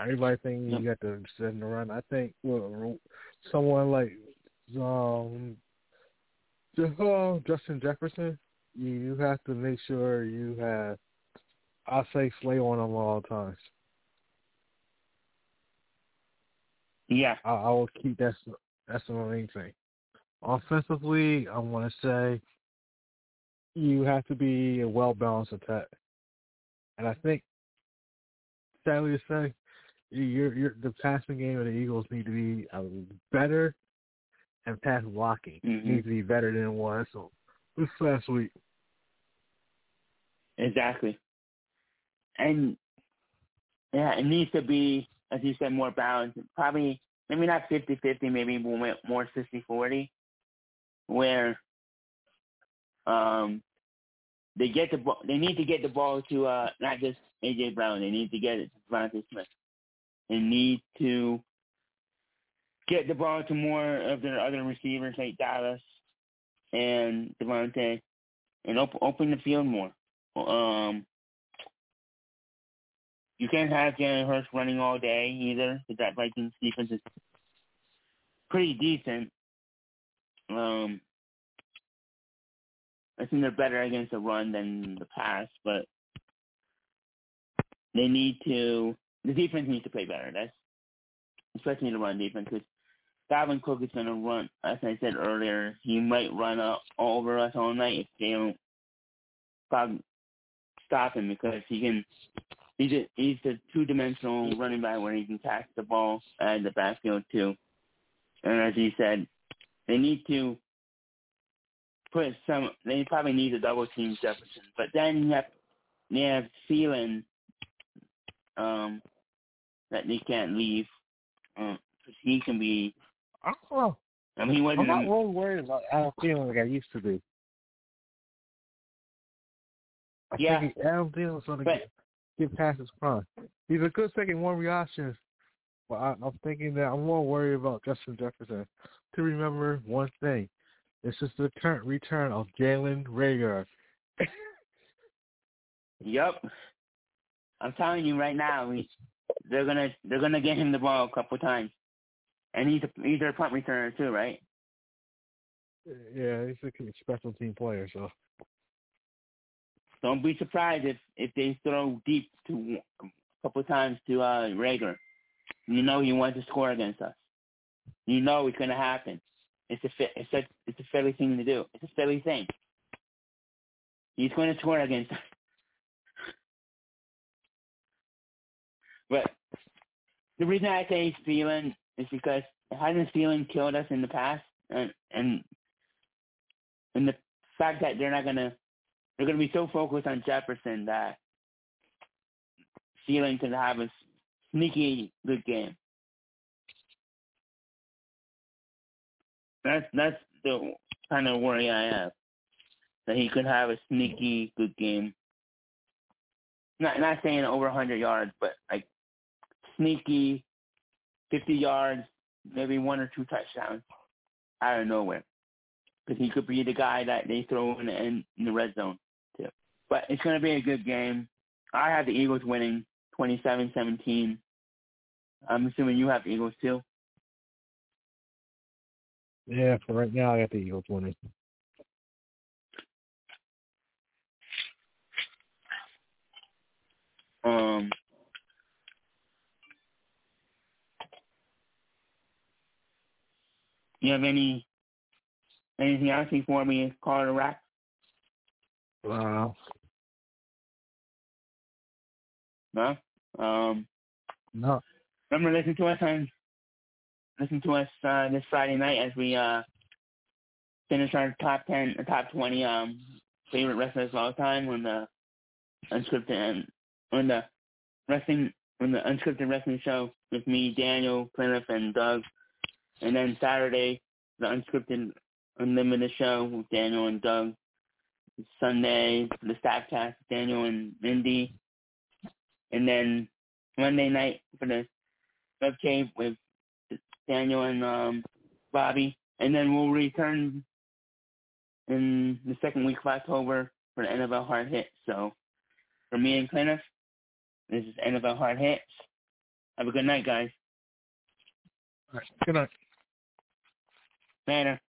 B: Everybody think you got to send the run. I think well, someone like um, uh, Justin Jefferson, you, have to make sure you have, I say, Slay on him all times.
A: Yeah,
B: I, I will keep that. That's the main thing. Offensively, I want to say you have to be a well balanced attack, and I think, sadly to say, your your the passing game of the Eagles need to be uh, better, and pass blocking
A: mm-hmm.
B: needs to be better than it was. So this last week.
A: Exactly. And yeah, it needs to be, as you said, more balanced. Probably maybe not 50-50, maybe more 60-40, where um they get the ball. They need to get the ball to uh not just AJ Brown. They need to get it to DeVonta Smith and need to get the ball to more of their other receivers like Dallas and Davante and op- open the field more. Um, you can't have Jalen Hurts running all day either because that Vikings defense is pretty decent. Um, I think they're better against the run than the pass, but they need to the defense needs to play better. That's especially the run defense. Because Dalvin Cook is going to run, as I said earlier, he might run up over us all night if they don't stop, stop him because he can. He's a, he's a two-dimensional running back where he can catch the ball at the backfield too. And as he said, they need to put some. They probably need to double team Jefferson, but then you have they have Thielen um, that they can't leave. Um, he can be.
B: I don't know.
A: I mean, he wasn't.
B: I'm not really worried about Adam Thielen like I used to be. I
A: yeah.
B: think Adam Thielen's going to get, get past his prime. He's a good second one reaction, but I, I'm thinking that I'm more worried about Justin Jefferson. To remember one thing, this is the current return of Jalen Reagor.
A: yep. I'm telling you right now, we, they're gonna they're gonna get him the ball a couple times, and he's a, he's their punt returner too, right?
B: Yeah, he's a special team player, so
A: don't be surprised if if they throw deep to a couple times to uh Reagor. You know he wants to score against us. You know it's gonna happen. It's a it's a it's a Philly thing to do. It's a Philly thing. He's going to score against us. But the reason I say Thielen is because hasn't Thielen killed us in the past, and and and the fact that they're not gonna they're gonna be so focused on Jefferson that Thielen can have a sneaky good game. That's that's the kind of worry I have that he could have a sneaky good game. Not not saying over 100 yards, but like sneaky, 50 yards, maybe one or two touchdowns out of nowhere. Because he could be the guy that they throw in the, in the red zone too. But it's going to be a good game. I have the Eagles winning 27-17. I'm assuming you have the Eagles too.
B: Yeah, for right now I got the Eagles winning.
A: Um, You have any anything else before we call it a wrap?
B: Wow.
A: No. Um.
B: No.
A: Remember, listen to us on listen to us uh, this Friday night as we uh finish our top ten, or top twenty um favorite wrestlers of all time on the unscripted and on the wrestling on the unscripted wrestling show with me, Daniel, Cliff, and Doug. And then Saturday, the unscripted unlimited show with Daniel and Doug. Sunday, the Statcast with Daniel and Mindy. And then Monday night for the web cave with Daniel and um, Bobby. And then we'll return in the second week of October for the NFL Hard Hit. So for me and Cliff, this is NFL Hard Hits. Have a good night, guys.
B: All right. Good night.
A: Later.